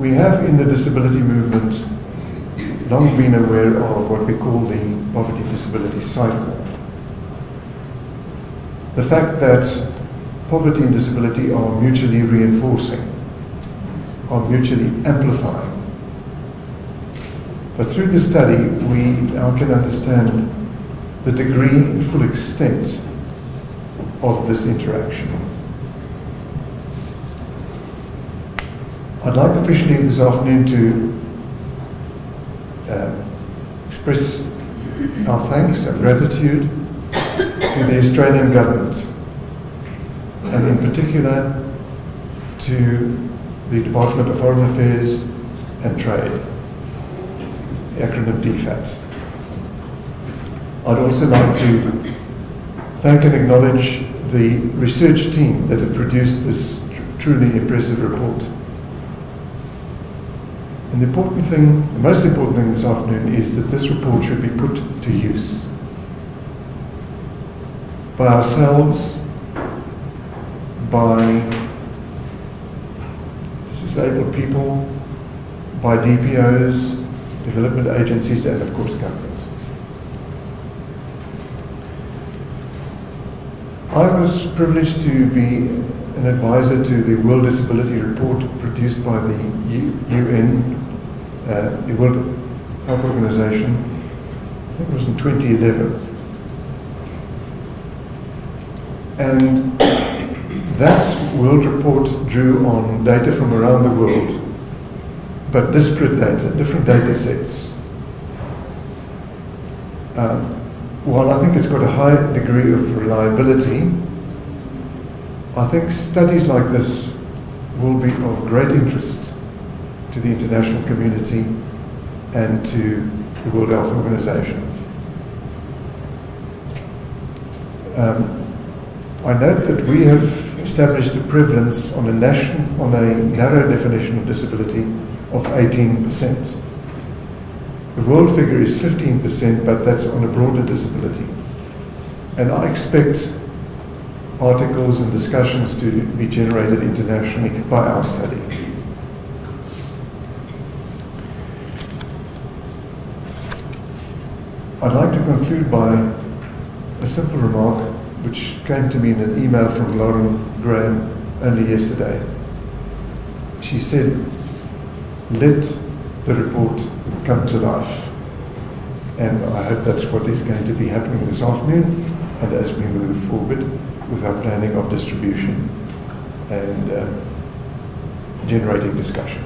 We have in the disability movement long been aware of what we call the poverty disability cycle. The fact that poverty and disability are mutually reinforcing, are mutually amplifying. But through this study, we now can understand the degree and full extent of this interaction. I'd like officially this afternoon to uh, express our thanks and gratitude to the Australian government and in particular to the Department of Foreign Affairs and Trade, the acronym DFAT. I'd also like to thank and acknowledge the research team that have produced this tr- truly impressive report. And the important thing, the most important thing this afternoon is that this report should be put to use by ourselves, by disabled people, by DPOs, development agencies, and of course government. I was privileged to be an advisor to the World Disability Report produced by the UN, uh, the World Health Organization, I think it was in 2011. And that world report drew on data from around the world, but disparate data, different data sets. Um, while I think it's got a high degree of reliability, I think studies like this will be of great interest to the international community and to the World Health Organization. Um, I note that we have established a prevalence on a, nation, on a narrow definition of disability of 18%. The world figure is 15%, but that's on a broader disability. And I expect articles and discussions to be generated internationally by our study. I'd like to conclude by a simple remark which came to me in an email from Lauren Graham only yesterday. She said, Let the report come to life. And I hope that's what is going to be happening this afternoon and as we move forward with our planning of distribution and uh, generating discussion.